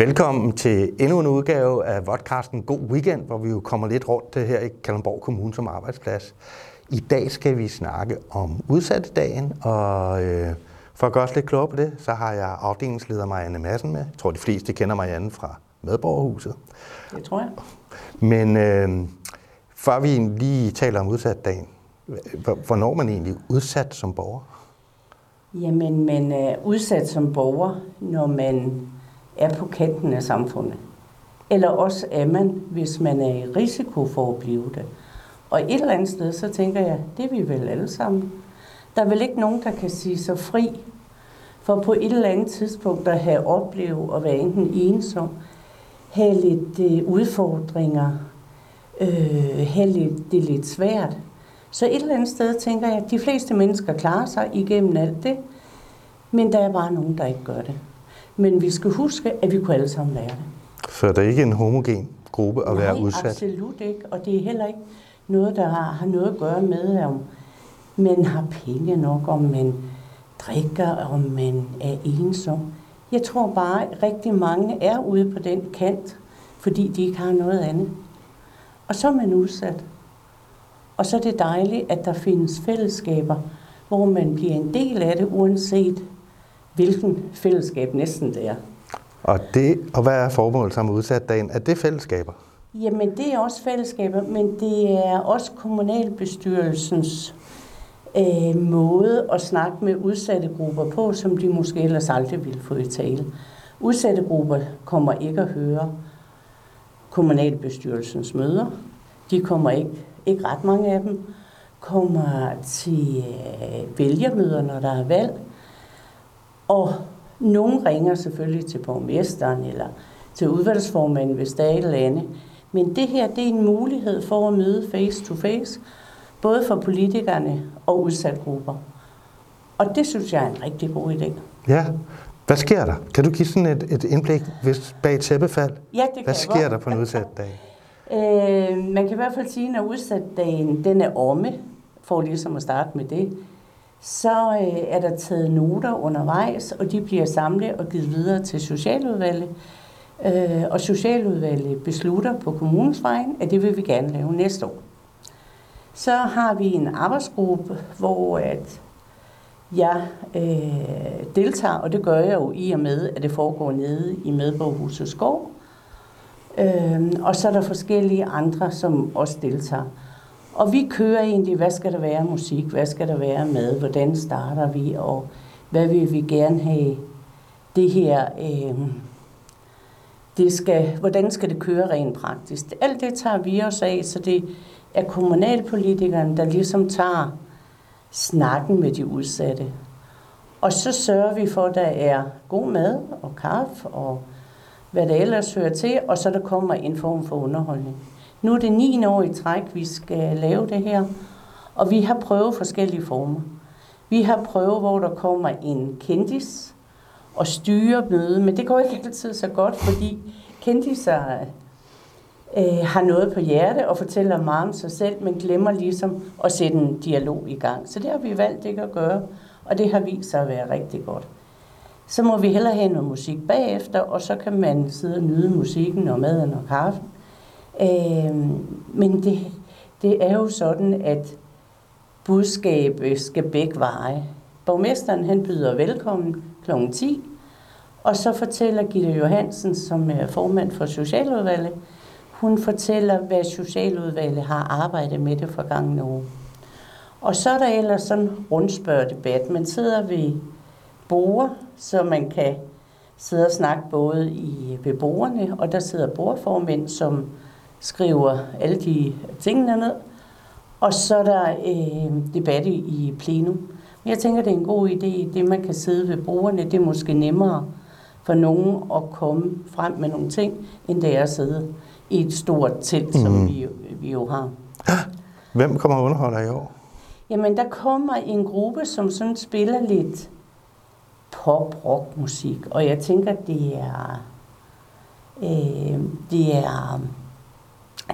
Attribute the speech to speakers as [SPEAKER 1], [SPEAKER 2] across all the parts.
[SPEAKER 1] Velkommen til endnu en udgave af vodcasten God Weekend, hvor vi jo kommer lidt rundt det her i Kalundborg Kommune som arbejdsplads. I dag skal vi snakke om udsattedagen, og øh, for at gøre os lidt klogere på det, så har jeg afdelingsleder Marianne Madsen med. Jeg tror, de fleste kender Marianne fra Medborgerhuset.
[SPEAKER 2] Det tror jeg.
[SPEAKER 1] Men øh, før vi lige taler om udsattedagen, hvornår er man egentlig udsat som borger?
[SPEAKER 2] Jamen, man er udsat som borger, når man er på kanten af samfundet. Eller også er man, hvis man er i risiko for at blive det. Og et eller andet sted, så tænker jeg, det er vi vel alle sammen. Der er vel ikke nogen, der kan sige sig fri for på et eller andet tidspunkt at have oplevet at være enten ensom, have lidt øh, udfordringer, øh, have lidt, det er lidt svært. Så et eller andet sted tænker jeg, at de fleste mennesker klarer sig igennem alt det, men der er bare nogen, der ikke gør det. Men vi skal huske, at vi kunne alle sammen være det.
[SPEAKER 1] Så er der ikke en homogen gruppe at
[SPEAKER 2] Nej,
[SPEAKER 1] være udsat?
[SPEAKER 2] absolut ikke. Og det er heller ikke noget, der har, har noget at gøre med, om man har penge nok, om man drikker, om man er ensom. Jeg tror bare, at rigtig mange er ude på den kant, fordi de ikke har noget andet. Og så er man udsat. Og så er det dejligt, at der findes fællesskaber, hvor man bliver en del af det, uanset hvilken fællesskab næsten det er.
[SPEAKER 1] Og, det, og hvad er formålet som udsat dagen? Er det fællesskaber?
[SPEAKER 2] Jamen, det er også fællesskaber, men det er også kommunalbestyrelsens øh, måde at snakke med udsatte grupper på, som de måske ellers aldrig ville få i tale. Udsatte grupper kommer ikke at høre kommunalbestyrelsens møder. De kommer ikke, ikke ret mange af dem, kommer til øh, vælgermøder, når der er valg. Og nogen ringer selvfølgelig til borgmesteren eller til udvalgsformanden, hvis der er et eller andet. Men det her, det er en mulighed for at møde face to face, både for politikerne og udsatte grupper. Og det synes jeg er en rigtig god idé.
[SPEAKER 1] Ja. Hvad sker der? Kan du give sådan et, et indblik hvis bag tæppefald?
[SPEAKER 2] Ja, det kan
[SPEAKER 1] Hvad sker der på en udsat dag?
[SPEAKER 2] Øh, man kan i hvert fald sige, når udsatdagen den er omme, for ligesom at starte med det, så øh, er der taget noter undervejs, og de bliver samlet og givet videre til Socialudvalget. Øh, og Socialudvalget beslutter på kommunens vejen, at det vil vi gerne lave næste år. Så har vi en arbejdsgruppe, hvor at jeg øh, deltager, og det gør jeg jo i og med, at det foregår nede i Medborghuset Skov. Øh, og så er der forskellige andre, som også deltager. Og vi kører egentlig, hvad skal der være musik, hvad skal der være med, hvordan starter vi, og hvad vil vi gerne have det her, øh, det skal, hvordan skal det køre rent praktisk. Alt det tager vi os af, så det er kommunalpolitikerne, der ligesom tager snakken med de udsatte. Og så sørger vi for, at der er god mad og kaffe og hvad der ellers hører til, og så der kommer en form for underholdning. Nu er det 9 år i træk, vi skal lave det her, og vi har prøvet forskellige former. Vi har prøvet, hvor der kommer en kendis og styrer møde, men det går ikke altid så godt, fordi kendiser øh, har noget på hjerte og fortæller meget om sig selv, men glemmer ligesom at sætte en dialog i gang. Så det har vi valgt ikke at gøre, og det har vist sig at være rigtig godt. Så må vi hellere have noget musik bagefter, og så kan man sidde og nyde musikken og maden og kaffen. Øh, men det, det er jo sådan, at budskabet skal begge veje. Borgmesteren han byder velkommen kl. 10, og så fortæller Gitte Johansen, som er formand for Socialudvalget, hun fortæller, hvad Socialudvalget har arbejdet med det forgangne år. Og så er der ellers sådan rundspørgdebat. Man sidder ved borde, så man kan sidde og snakke både i beboerne, og der sidder borgerformænd, som skriver alle de tingene ned. Og så er der øh, debat i plenum. Men jeg tænker, det er en god idé, det man kan sidde ved bordene, det er måske nemmere for nogen at komme frem med nogle ting, end det er at sidde i et stort telt, mm. som vi, vi jo har.
[SPEAKER 1] Hvem kommer og underholder i år?
[SPEAKER 2] Jamen, der kommer en gruppe, som sådan spiller lidt pop-rock-musik, og jeg tænker, det er, øh, det er,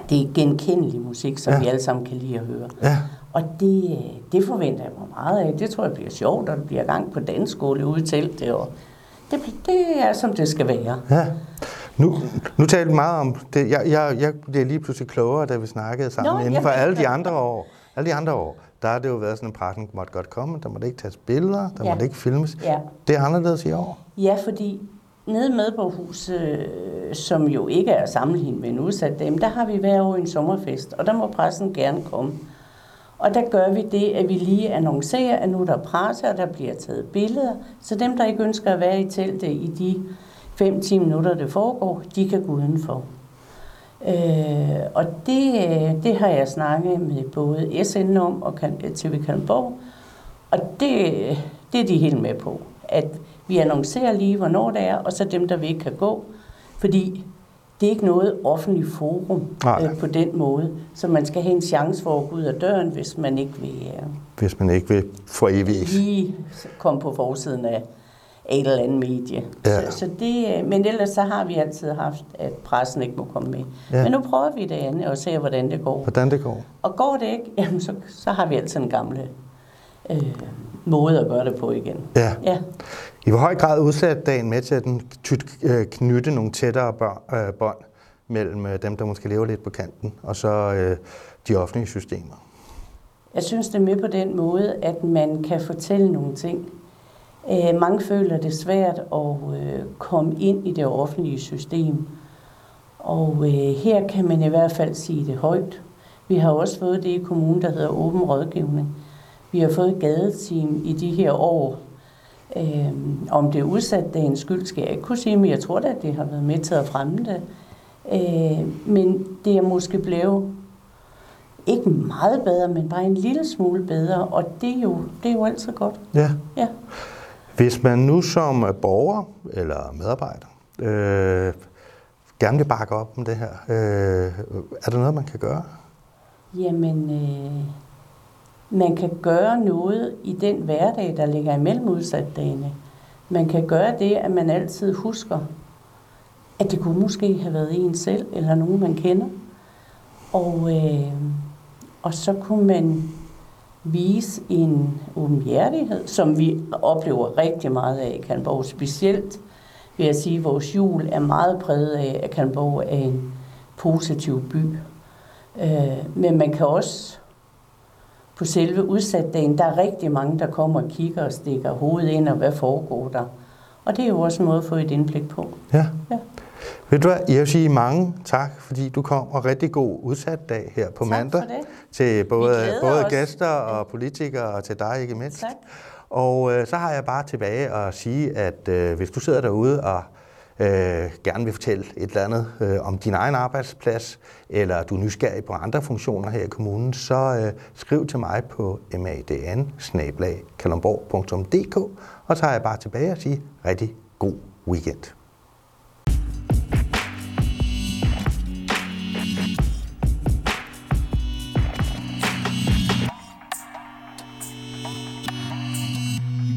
[SPEAKER 2] det er genkendelig musik, som ja. vi alle sammen kan lide at høre.
[SPEAKER 1] Ja.
[SPEAKER 2] Og det, det forventer jeg mig meget af. Det tror jeg bliver sjovt, og det bliver gang på dansskole ude i teltet, og det, det er, som det skal være.
[SPEAKER 1] Ja. Nu, nu talte vi meget om det. Jeg, jeg, jeg blev lige pludselig klogere, da vi snakkede sammen. Nå, Inden for alle de andre år, alle de andre år, der har det jo været sådan, at pressen måtte godt komme, der måtte ikke tages billeder, der ja. måtte ikke filmes. Ja. Det er anderledes i år.
[SPEAKER 2] Ja, fordi nede med på huset, øh, som jo ikke er sammenlignet med en udsat dem, der har vi hver år en sommerfest, og der må pressen gerne komme. Og der gør vi det, at vi lige annoncerer, at nu er der presse, og der bliver taget billeder. Så dem, der ikke ønsker at være i teltet i de 5-10 minutter, det foregår, de kan gå udenfor. Øh, og det, øh, det har jeg snakket med både SN om og TV Kalmborg, og det, øh, det er de helt med på. At vi annoncerer lige, hvornår det er, og så dem, der ikke kan gå. Fordi det er ikke noget offentligt forum øh, på den måde, så man skal have en chance for at gå ud af døren, hvis man ikke vil... Øh,
[SPEAKER 1] hvis man ikke vil få evigt.
[SPEAKER 2] Lige komme på forsiden af et eller andet medie. Ja. Så, så det, øh, men ellers så har vi altid haft, at pressen ikke må komme med. Ja. Men nu prøver vi det andet og ser, hvordan det går.
[SPEAKER 1] Hvordan det går.
[SPEAKER 2] Og går det ikke, jamen så, så har vi altid en gamle øh, måde at gøre det på igen.
[SPEAKER 1] Ja. ja. I hvor høj grad udsat dagen med til at den øh, knytte nogle tættere øh, bånd mellem øh, dem, der måske lever lidt på kanten, og så de offentlige systemer?
[SPEAKER 2] Jeg synes, det er med på den måde, at man kan fortælle nogle ting. Mange føler det svært at komme ind i det offentlige system. Og her kan man i hvert fald sige det højt. Vi har også fået det i kommunen, der hedder åben rådgivning. Vi har fået gadeteam i de her år, Øh, om det er udsat dagens skyld, skal jeg ikke kunne sige, men jeg tror da, at det har været med til at fremme det. Øh, men det er måske blevet ikke meget bedre, men bare en lille smule bedre, og det er jo, det er jo altid godt.
[SPEAKER 1] Ja. ja. Hvis man nu som borger eller medarbejder øh, gerne vil bakke op om det her, øh, er der noget, man kan gøre?
[SPEAKER 2] Jamen, øh, man kan gøre noget i den hverdag, der ligger imellem udsatdagene. Man kan gøre det, at man altid husker, at det kunne måske have været en selv, eller nogen, man kender. Og, øh, og så kunne man vise en åbenhjertighed, som vi oplever rigtig meget af i Kalmborg. Specielt vil jeg sige, at vores jul er meget præget af, at Kalmborg er en positiv by. Øh, men man kan også på selve udsatdagen, der er rigtig mange, der kommer og kigger og stikker hovedet ind, og hvad foregår der. Og det er jo også en måde at få et indblik på.
[SPEAKER 1] Ja. ja. Ved du hvad, jeg vil sige mange tak, fordi du kom, og rigtig god udsat dag her på
[SPEAKER 2] tak
[SPEAKER 1] mandag. Til både, både gæster og politikere, og til dig ikke mindst.
[SPEAKER 2] Tak.
[SPEAKER 1] Og øh, så har jeg bare tilbage at sige, at øh, hvis du sidder derude og øh, gerne vil fortælle et eller andet øh, om din egen arbejdsplads, eller du er nysgerrig på andre funktioner her i kommunen, så øh, skriv til mig på madn og så tager jeg bare tilbage og siger rigtig god weekend.